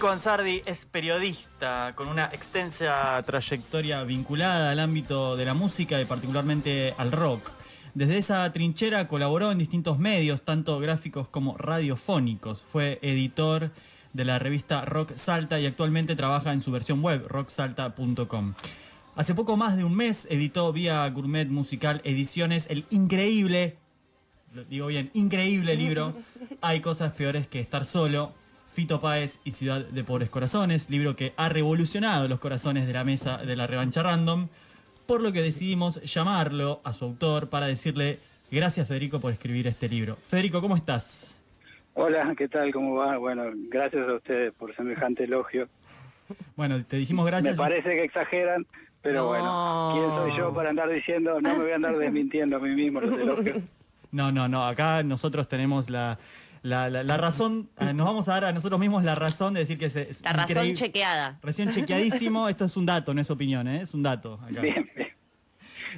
Federico Ansardi es periodista con una extensa trayectoria vinculada al ámbito de la música y particularmente al rock. Desde esa trinchera colaboró en distintos medios, tanto gráficos como radiofónicos. Fue editor de la revista Rock Salta y actualmente trabaja en su versión web, rocksalta.com. Hace poco más de un mes editó vía Gourmet Musical Ediciones el increíble, lo digo bien, increíble libro Hay cosas peores que estar solo, Fito Páez y Ciudad de Pobres Corazones, libro que ha revolucionado los corazones de la mesa de la revancha random, por lo que decidimos llamarlo a su autor para decirle gracias Federico por escribir este libro. Federico, ¿cómo estás? Hola, ¿qué tal? ¿Cómo va? Bueno, gracias a ustedes por semejante elogio. Bueno, te dijimos gracias. Me parece que exageran, pero bueno, ¿quién soy yo para andar diciendo, no me voy a andar desmintiendo a mí mismo los elogios? No, no, no, acá nosotros tenemos la, la, razón, eh, nos vamos a dar a nosotros mismos la razón de decir que es, La razón chequeada. Recién chequeadísimo, esto es un dato, no es opinión, ¿eh? es un dato. Bien, bien.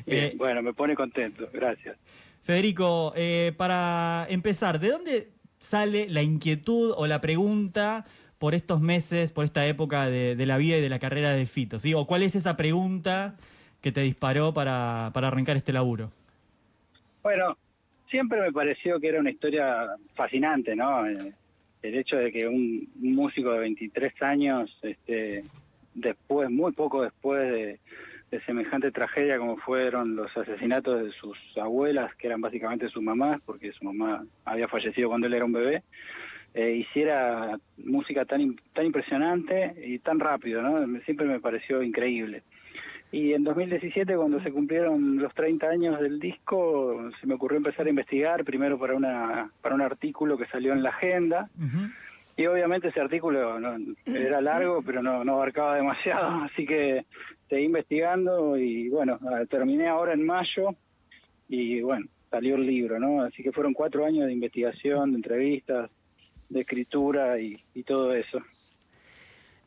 Eh, bueno, me pone contento, gracias. Federico, para empezar, ¿de dónde sale la inquietud o la pregunta por estos meses, por esta época de, la vida y de la carrera de Fito? ¿sí? ¿O cuál es esa pregunta que te disparó para, para arrancar este laburo? Bueno, siempre me pareció que era una historia fascinante, ¿no? Eh, el hecho de que un, músico de 23 años, este, después, muy poco después de, semejante tragedia como fueron los asesinatos de sus abuelas, que eran básicamente sus mamás, porque su mamá había fallecido cuando él era un bebé, eh, hiciera música tan, tan impresionante y tan rápido, ¿no? Siempre me pareció increíble. Y en 2017, cuando se cumplieron los 30 años del disco, se me ocurrió empezar a investigar, primero para, una, para un artículo que salió en la agenda. Y obviamente ese artículo era largo, pero no, no abarcaba demasiado, así que seguí investigando y bueno, terminé ahora en mayo y bueno, salió el libro, ¿no? Así que fueron cuatro años de investigación, de entrevistas, de escritura y, todo eso.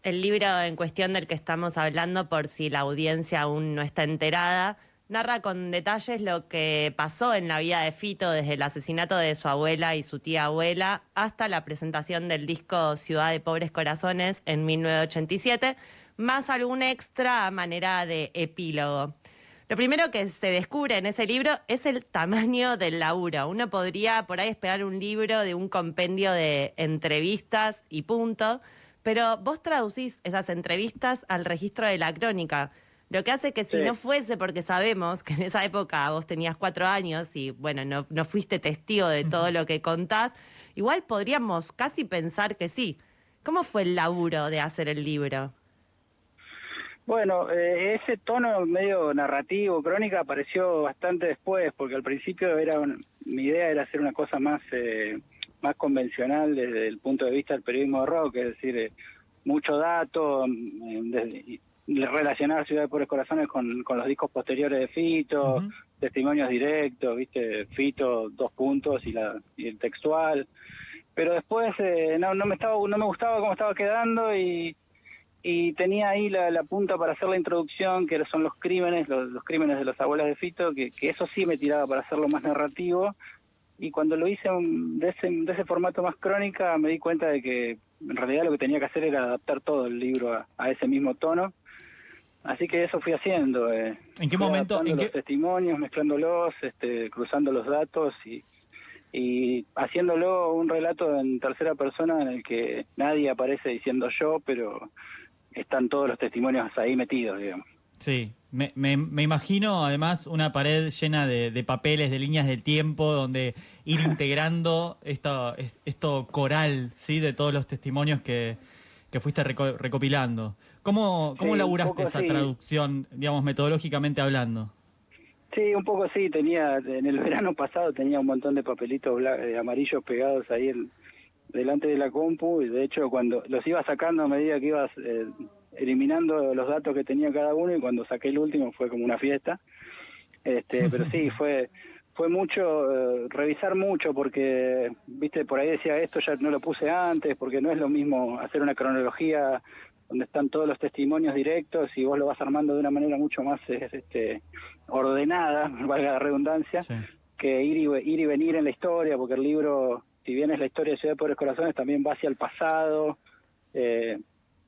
El libro en cuestión del que estamos hablando, por si la audiencia aún no está enterada, narra con detalles lo que pasó en la vida de Fito desde el asesinato de su abuela y su tía abuela hasta la presentación del disco Ciudad de Pobres Corazones en 1987, más algún extra a manera de epílogo. Lo primero que se descubre en ese libro es el tamaño del laburo. Uno podría por ahí esperar un libro de un compendio de entrevistas y punto, pero vos traducís esas entrevistas al registro de la crónica. Lo que hace que si no fuese, porque sabemos que en esa época vos tenías cuatro años y bueno, no, no fuiste testigo de todo lo que contás, igual podríamos casi pensar que sí. ¿Cómo fue el laburo de hacer el libro? Bueno, eh, ese tono medio narrativo, crónica, apareció bastante después, porque al principio era mi idea era hacer una cosa más eh, más convencional desde el punto de vista del periodismo de rock, es decir, eh, mucho dato, mm, relacionar Ciudad de Pobres Corazones con, con los discos posteriores de Fito, testimonios directos, viste, Fito, dos puntos y, la, y el textual. Pero después no, no, me estaba, no me gustaba cómo estaba quedando y y tenía ahí la, punta para hacer la introducción, que son los crímenes, los, crímenes de los abuelos de Fito, que, eso sí me tiraba para hacerlo más narrativo. Y cuando lo hice de ese, de ese formato más crónica, me di cuenta de que en realidad lo que tenía que hacer era adaptar todo el libro a, ese mismo tono. Así que eso fui haciendo. Eh, ¿En qué momento? ¿en los testimonios, mezclándolos, este, cruzando los datos y, y haciéndolo un relato en tercera persona en el que nadie aparece diciendo yo, pero están todos los testimonios ahí metidos, digamos. Sí, me, me, imagino además una pared llena de, papeles, de líneas del tiempo, donde ir integrando esto, esto coral, ¿sí? De todos los testimonios que, que fuiste recopilando. ¿Cómo, cómo laburaste esa traducción, digamos, metodológicamente hablando? Sí, un poco sí, tenía, en el verano pasado tenía un montón de papelitos eh, amarillos pegados ahí en, delante de la compu y de hecho cuando los iba sacando a medida que ibas eh, eliminando los datos que tenía cada uno y cuando saqué el último fue como una fiesta. Este, pero sí, fue fue mucho eh, revisar mucho porque viste por ahí decía esto ya no lo puse antes porque no es lo mismo hacer una cronología donde están todos los testimonios directos y vos lo vas armando de una manera mucho más este ordenada, valga la redundancia, que ir y, ir y venir en la historia, porque el libro si bien es la historia de Ciudad de Pobres Corazones, también va hacia el pasado, eh,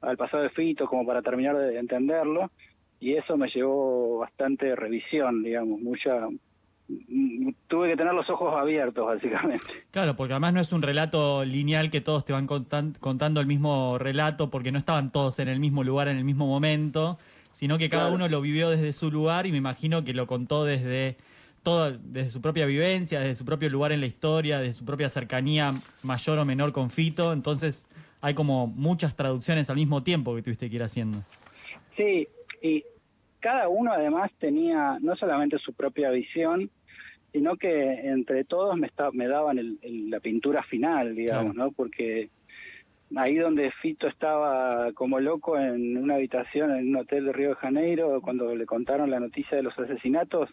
al pasado de Fito como para terminar de entenderlo y eso me llevó bastante revisión, digamos, mucha mm, tuve que tener los ojos abiertos básicamente. Claro, porque además no es un relato lineal que todos te van contando el mismo relato porque no estaban todos en el mismo lugar en el mismo momento, sino que cada uno lo vivió desde su lugar y me imagino que lo contó desde todo desde su propia vivencia, desde su propio lugar en la historia, desde su propia cercanía mayor o menor con Fito, entonces hay como muchas traducciones al mismo tiempo que tuviste que ir haciendo. Sí, y cada uno además tenía no solamente su propia visión, sino que entre todos me, me daban la pintura final, digamos, ¿no? Porque ahí donde Fito estaba como loco en una habitación en un hotel de Río de Janeiro, cuando le contaron la noticia de los asesinatos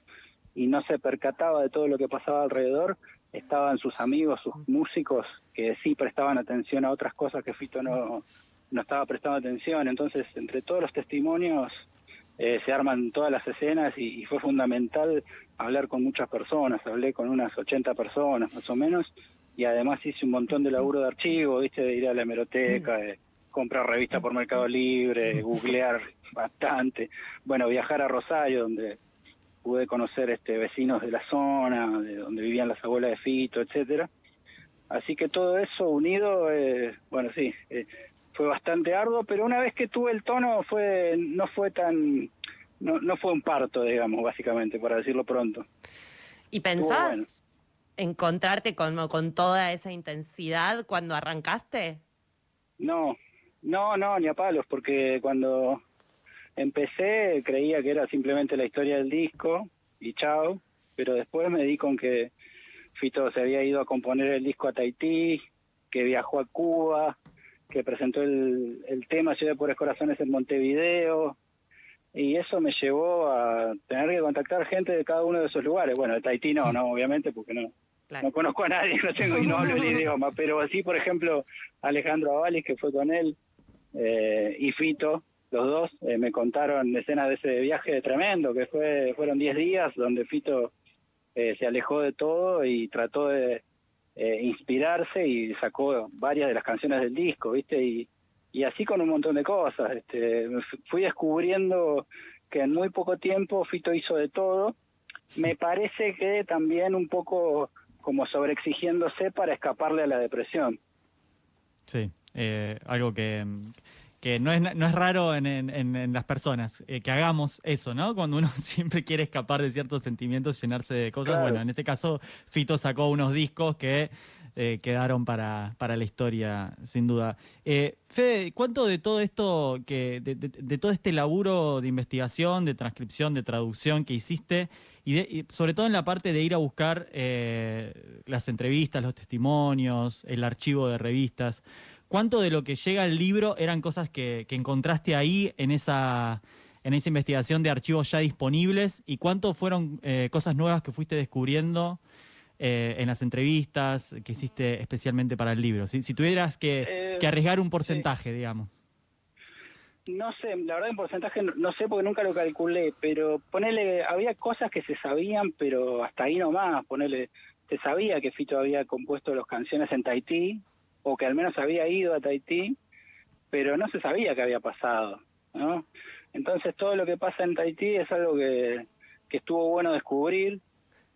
y no se percataba de todo lo que pasaba alrededor, estaban sus amigos, sus músicos, que sí prestaban atención a otras cosas que Fito no, no estaba prestando atención. Entonces, entre todos los testimonios eh, se arman todas las escenas y, fue fundamental hablar con muchas personas, hablé con unas 80 personas más o menos y además hice un montón de laburo de archivo, viste, de ir a la hemeroteca, de comprar revistas por Mercado Libre, googlear bastante, bueno, viajar a Rosario donde pude conocer este vecinos de la zona, de donde vivían las abuelas de Fito, etcétera. Así que todo eso unido, eh, bueno, sí, eh, fue bastante arduo, pero una vez que tuve el tono fue no fue tan no, no fue un parto, digamos, básicamente, para decirlo pronto. ¿Y pensás encontrarte con, con toda esa intensidad cuando arrancaste? No, no, no, ni a palos, porque cuando empecé creía que era simplemente la historia del disco y chao, pero después me di con que Fito se había ido a componer el disco a Tahití, que viajó a Cuba, que presentó el, el tema Ciudad de Pobres Corazones en Montevideo, y eso me llevó a tener que contactar gente de cada uno de esos lugares. Bueno, de Tahití no, no, obviamente, porque no, no conozco a nadie, no tengo y no hablo el idioma, pero así, por ejemplo, Alejandro Avalis, que fue con él, eh, y Fito, los dos, eh, me contaron escenas de ese viaje tremendo, que fue fueron 10 días donde Fito eh, se alejó de todo y trató de eh, inspirarse y sacó varias de las canciones del disco, ¿viste? Y, y así con un montón de cosas. Este, fui descubriendo que en muy poco tiempo Fito hizo de todo. Me parece que también un poco como sobreexigiéndose para escaparle a la depresión. Sí, eh, algo que, que no es, no es raro en, en, las personas, eh, que hagamos eso, ¿no? Cuando uno siempre quiere escapar de ciertos sentimientos, llenarse de cosas. Bueno, en este caso, Fito sacó unos discos que eh, quedaron para, para, la historia, sin duda. Eh, Fede, ¿cuánto de todo esto, que de, todo este laburo de investigación, de transcripción, de traducción que hiciste, y, y sobre todo en la parte de ir a buscar eh, las entrevistas, los testimonios, el archivo de revistas, ¿Cuánto de lo que llega al libro eran cosas que, encontraste ahí en esa, en esa investigación de archivos ya disponibles? ¿Y cuánto fueron eh, cosas nuevas que fuiste descubriendo eh, en las entrevistas que hiciste especialmente para el libro? Si, si tuvieras que, eh, arriesgar un porcentaje, digamos. No sé, la verdad en porcentaje no, sé porque nunca lo calculé, pero ponele, había cosas que se sabían, pero hasta ahí nomás, ponele, se sabía que Fito había compuesto las canciones en Tahití, o que al menos había ido a Tahití, pero no se sabía qué había pasado, ¿no? Entonces todo lo que pasa en Tahití es algo que, que estuvo bueno descubrir.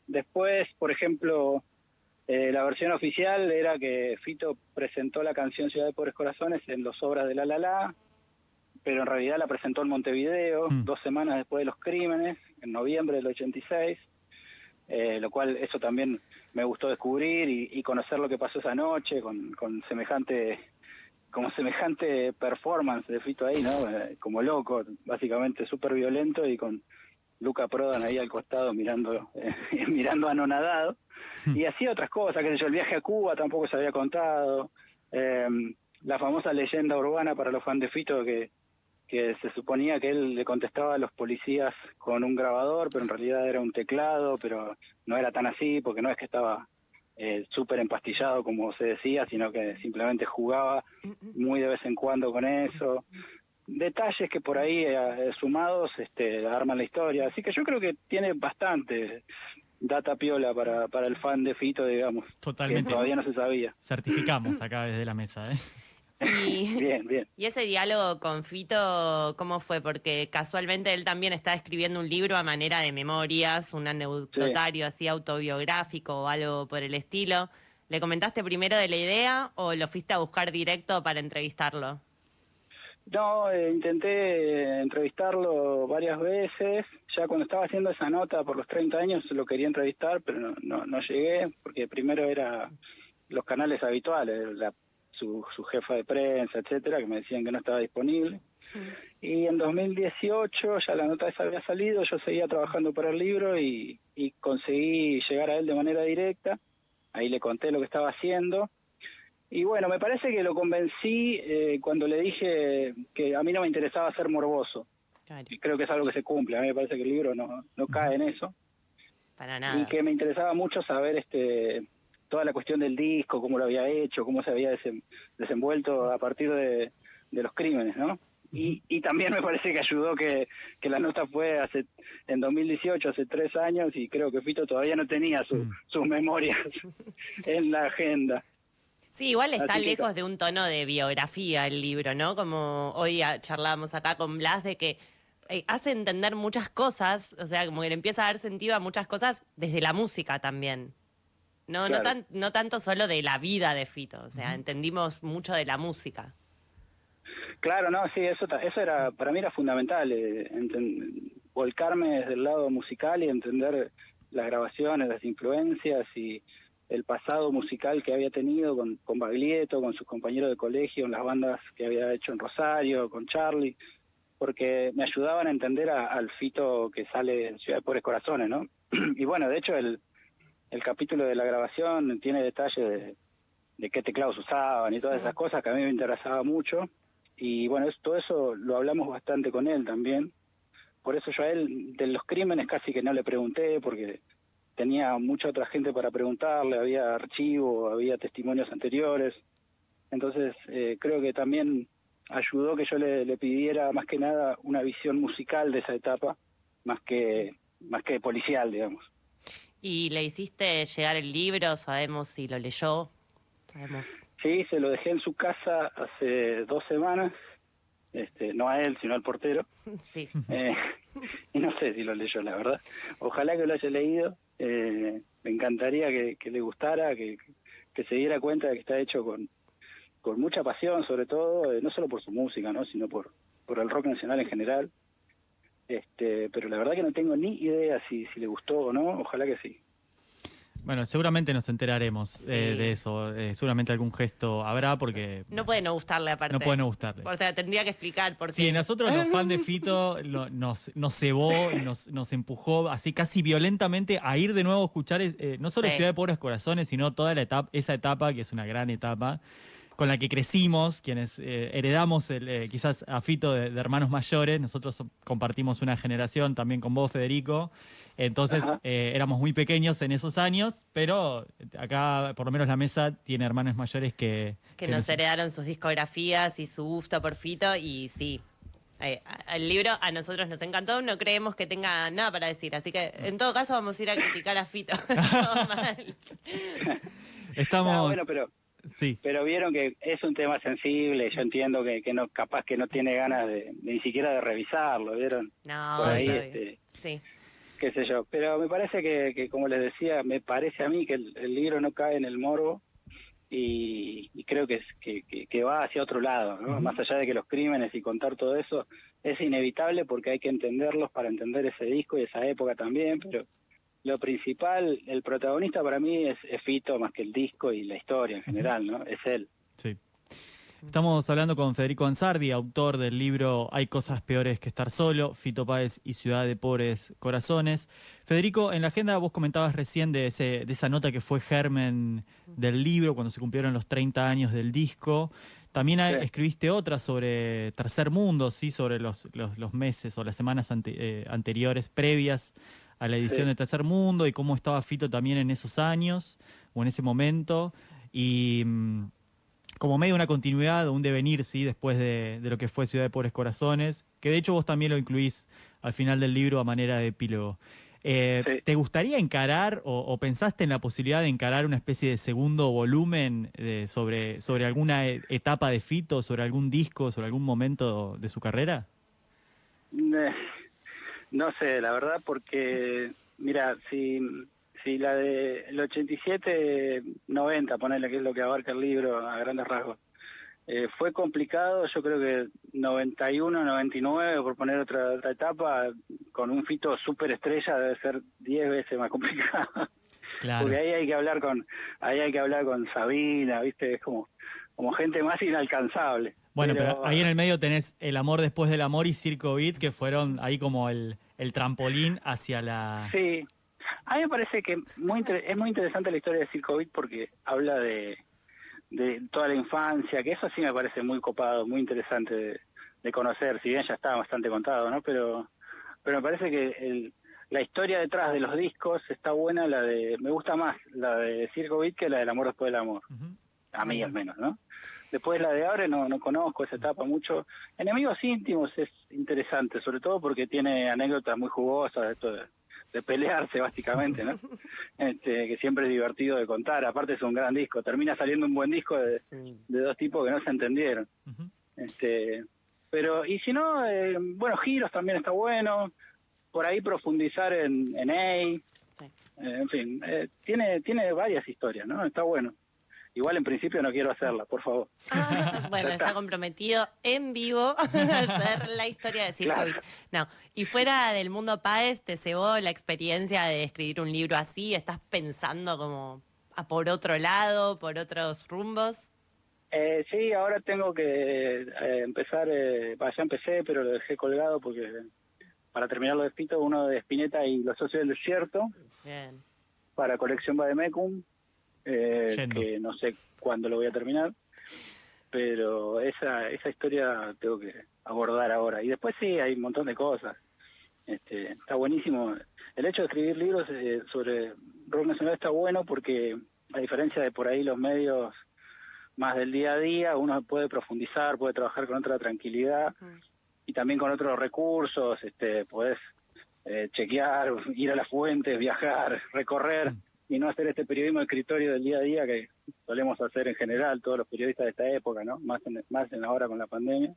Después, por ejemplo, eh, la versión oficial era que Fito presentó la canción Ciudad de Pobres Corazones en dos obras de La La La, pero en realidad la presentó en Montevideo hmm. dos semanas después de los crímenes, en noviembre del 86, eh, lo cual eso también me gustó descubrir y, conocer lo que pasó esa noche con, con semejante como semejante performance de Fito ahí, ¿no? Eh, como loco, básicamente súper violento y con Luca Prodan ahí al costado mirando eh, mirando anonadado. Hmm. Y así otras cosas, que yo, el viaje a Cuba tampoco se había contado. Eh, la famosa leyenda urbana para los fans de Fito que, que se suponía que él le contestaba a los policías con un grabador, pero en realidad era un teclado, pero no era tan así, porque no es que estaba eh, súper empastillado como se decía, sino que simplemente jugaba muy de vez en cuando con eso. Detalles que por ahí eh, sumados este, arman la historia. Así que yo creo que tiene bastante data piola para, para el fan de Fito, digamos. Totalmente. Que todavía no se sabía. Certificamos acá desde la mesa, ¿eh? Y, Bien, bien. y ese diálogo con Fito, ¿cómo fue? Porque casualmente él también está escribiendo un libro a manera de memorias, un anecdotario así autobiográfico o algo por el estilo. ¿Le comentaste primero de la idea o lo fuiste a buscar directo para entrevistarlo? No, eh, intenté entrevistarlo varias veces. Ya cuando estaba haciendo esa nota por los 30 años lo quería entrevistar, pero no, no, no llegué porque primero era los canales habituales, la, su, su jefa de prensa, etcétera, que me decían que no estaba disponible. Y en 2018 ya la nota esa había salido, yo seguía trabajando para el libro y, y conseguí llegar a él de manera directa. Ahí le conté lo que estaba haciendo. Y bueno, me parece que lo convencí eh, cuando le dije que a mí no me interesaba ser morboso. Claro, Y creo que es algo que se cumple. A mí me parece que el libro no, no cae en eso. para Y nada. que me interesaba mucho saber este toda la cuestión del disco, cómo lo había hecho, cómo se había desem- desenvuelto a partir de, de los crímenes, ¿no? Y, y también me parece que ayudó que, que la nota fue hace en 2018, hace tres años, y creo que Fito todavía no tenía su- sus memorias en la agenda. Sí, igual está Así que- lejos de un tono de biografía el libro, ¿no? Como hoy charlábamos acá con Blas de que eh, hace entender muchas cosas, o sea, como que le empieza a dar sentido a muchas cosas desde la música también. No, no, tan, no tanto solo de la vida de Fito, o sea, entendimos mucho de la música. Claro, no, sí, eso, eso era, para mí era fundamental, eh, volcarme desde el lado musical y entender las grabaciones, las influencias y el pasado musical que había tenido con, con Baglietto, con sus compañeros de colegio, en las bandas que había hecho en Rosario, con Charlie, porque me ayudaban a entender a- al Fito que sale en Ciudad de Pobres Corazones, ¿no? y bueno, de hecho el, el capítulo de la grabación tiene detalles de, de qué teclados usaban y todas Sí. esas cosas que a mí me interesaba mucho. Y bueno, todo eso lo hablamos bastante con él también. Por eso yo a él de los crímenes casi que no le pregunté porque tenía mucha otra gente para preguntarle, había archivo, había testimonios anteriores. Entonces eh, creo que también ayudó que yo le, le pidiera más que nada una visión musical de esa etapa, más que más que policial, digamos. Y le hiciste llegar el libro, sabemos si lo leyó, sabemos. Sí, se lo dejé en su casa hace dos semanas, este, no a él, sino al portero. Sí, Eh, y no sé si lo leyó, la verdad. Ojalá que lo haya leído. Eh, me encantaría que, que le gustara, que, que se diera cuenta de que está hecho con, con mucha pasión, sobre todo, eh, no solo por su música, ¿no? sino por, por el rock nacional en general. Este, pero la verdad que no tengo ni idea si, si le gustó o no. Ojalá que sí. Bueno, seguramente nos enteraremos eh, de eso. Eh, seguramente algún gesto habrá porque no puede no gustarle aparte. no puede no gustarle. O sea, tendría que explicar por qué. Sí, nosotros los fans de Fito lo- nos, nos cebó y nos, nos empujó así casi violentamente a ir de nuevo a escuchar eh, no solo Sí. Ciudad de Pobres Corazones, sino toda la etapa, esa etapa que es una gran etapa con la que crecimos, quienes eh, heredamos el, eh, quizás a Fito de, de hermanos mayores, nosotros so- compartimos una generación también con vos, Federico, entonces eh, éramos muy pequeños en esos años, pero acá por lo menos la mesa tiene hermanos mayores que... que que nos heredaron sus discografías y su gusto por Fito y sí. el libro a nosotros nos encantó, no creemos que tenga nada para decir, así que en todo caso vamos a ir a criticar a Fito. Estamos... Bueno, pero Sí. pero vieron que es un tema sensible. Yo entiendo que, que no capaz que no tiene ganas de ni siquiera de revisarlo, vieron. No, Por ahí, este, sí. qué sé yo. Pero me parece que, que, como les decía, me parece a mí que el, el libro no cae en el morbo y, y creo que, es, que, que, que va hacia otro lado, ¿no? Más allá de que los crímenes y contar todo eso es inevitable porque hay que entenderlos para entender ese disco y esa época también, pero lo principal, el protagonista para mí es, es Fito más que el disco y la historia en general, ¿no? Es él. Sí. Estamos hablando con Federico Ansardi, autor del libro Hay cosas peores que estar solo, Fito Páez y Ciudad de Pobres Corazones. Federico, en la agenda vos comentabas recién de, ese, de esa nota que fue germen del libro cuando se cumplieron los 30 años del disco. También hay- Sí. escribiste otra sobre Tercer Mundo, sí, sobre los, los, los meses o las semanas ante- eh, anteriores, previas a la edición Sí. de Tercer Mundo y cómo estaba Fito también en esos años o en ese momento. Y mm, como medio de una continuidad o un devenir, sí, después de, de lo que fue Ciudad de Pobres Corazones, que de hecho vos también lo incluís al final del libro a manera de epílogo. Eh, Sí. ¿Te gustaría encarar o, o pensaste en la posibilidad de encarar una especie de segundo volumen eh, sobre, sobre alguna e- etapa de Fito, sobre algún disco, sobre algún momento de su carrera? No sé, la verdad, porque, mira, si, si la de el 87, 90, ponerle que es lo que abarca el libro a grandes rasgos, eh, fue complicado, yo creo que 91, 99, por poner otra, otra etapa, con un fito superestrella debe ser 10 veces más complicado. Claro. Porque ahí hay que hablar con, ahí hay que hablar con Sabina, viste, es como, como gente más inalcanzable. Bueno, pero ahí en el medio tenés El amor después del amor y Circo Beat, que fueron ahí como el, el trampolín hacia la... Sí, a mí me parece que muy es muy interesante la historia de Circo Beat porque habla de, de toda la infancia, que eso sí me parece muy copado, muy interesante de, de conocer, si bien ya está bastante contado, ¿no? Pero, pero me parece que el, la historia detrás de los discos está buena, la de, me gusta más la de Circo Beat que la del amor después del amor, a mí al menos, ¿no? Después la de Abre no, no conozco esa etapa mucho. Enemigos íntimos es interesante, sobre todo porque tiene anécdotas muy jugosas de esto de, de pelearse básicamente, ¿no? Este, que siempre es divertido de contar. Aparte es un gran disco. Termina saliendo un buen disco de, Sí. de dos tipos que no se entendieron. Este, pero, y si no, eh, bueno, Giros también está bueno. Por ahí profundizar en, en A. Sí. Eh, en fin, eh, tiene, tiene varias historias, ¿no? Está bueno. Igual en principio no quiero hacerla, por favor. Ah, bueno, está. está comprometido en vivo a hacer la historia de Circo Claro. No, y fuera del mundo Páez, ¿te cebó la experiencia de escribir un libro así? ¿Estás pensando como a por otro lado, por otros rumbos? Eh, sí, ahora tengo que eh, empezar, eh, ya empecé, pero lo dejé colgado porque para terminar lo de Fito, uno de Spinetta y Los Socios del Desierto, Bien. para colección Bademecum, eh, que no sé cuándo lo voy a terminar, pero esa, esa historia tengo que abordar ahora. Y después sí, hay un montón de cosas. Este, está buenísimo. El hecho de escribir libros eh, sobre rock nacional está bueno porque, a diferencia de por ahí los medios más del día a día, uno puede profundizar, puede trabajar con otra tranquilidad Mm. y también con otros recursos, este, podés eh, chequear, ir a las fuentes, viajar, recorrer y no hacer este periodismo de escritorio del día a día que solemos hacer en general todos los periodistas de esta época, ¿no? Más en, más en ahora con la pandemia.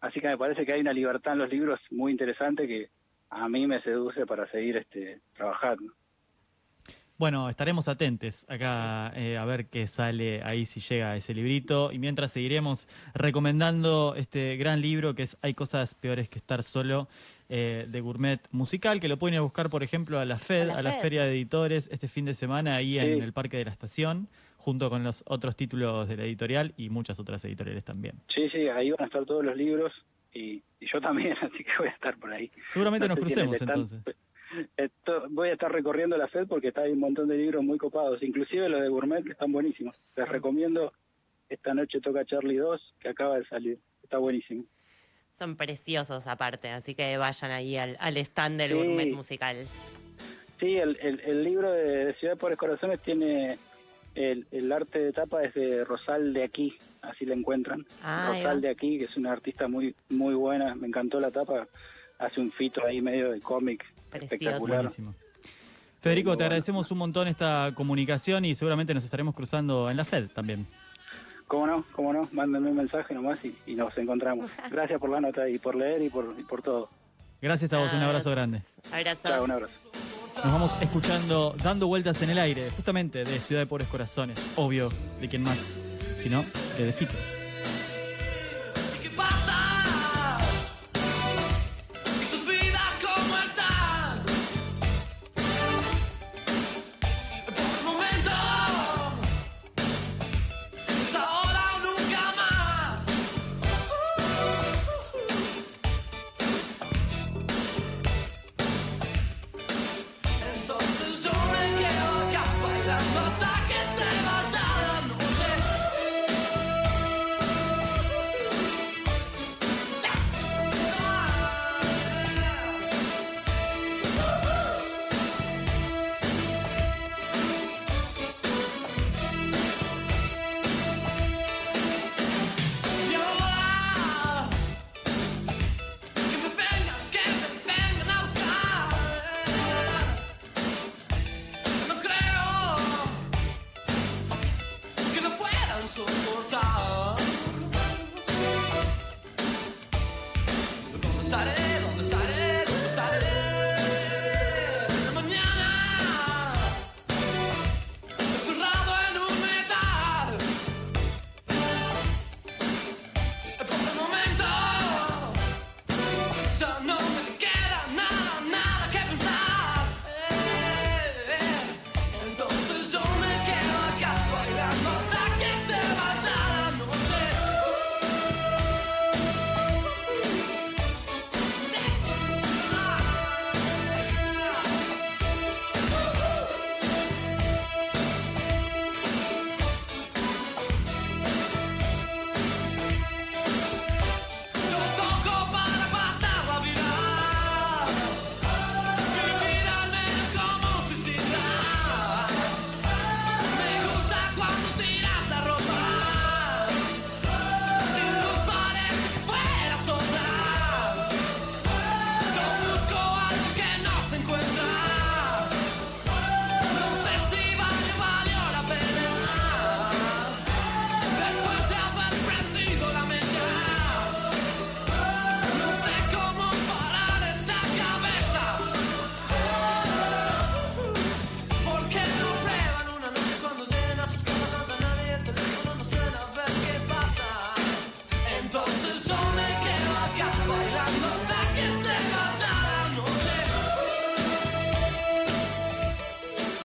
Así que me parece que hay una libertad en los libros muy interesante que a mí me seduce para seguir este trabajando. Bueno, estaremos atentos acá eh, a ver qué sale ahí si llega ese librito. Y mientras seguiremos recomendando este gran libro que es Hay cosas peores que estar solo eh, de Gourmet Musical, que lo pueden ir a buscar, por ejemplo, a la FED, A a la FED. Feria de Editores, este fin de semana ahí en el Parque de la Estación, junto con los otros títulos de la editorial y muchas otras editoriales también. Sí, sí, ahí van a estar todos los libros y, y yo también, así que voy a estar por ahí. Seguramente No nos si en crucemos entonces. Esto- voy a estar recorriendo la FED porque está hay un montón de libros muy copados, inclusive los de Gourmet que están buenísimos. Sí. Les recomiendo Esta noche toca Charlie 2, que acaba de salir. Está buenísimo. Son preciosos aparte, así que vayan ahí al, al stand del Sí. gourmet musical. Sí, el, el, el libro de Ciudad de Pobres Corazones tiene el, el arte de tapa es de Rosal de aquí, así la encuentran. Ah, Rosal de aquí, que es una artista muy muy buena, me encantó la tapa, hace un fito ahí medio de cómic espectacular. Buenísimo. Federico, Muy te bueno. agradecemos un montón esta comunicación y seguramente nos estaremos cruzando en la FED también. ¿Cómo no? ¿Cómo no? Mándenme un mensaje nomás y, y nos encontramos. Gracias por la nota y por leer y por, y por todo. Gracias a vos, un abrazo grande. Abrazo. Chao, un abrazo. Nos vamos escuchando Dando Vueltas en el Aire, justamente de Ciudad de Pobres Corazones. Obvio, de quién más, sino que de Fito.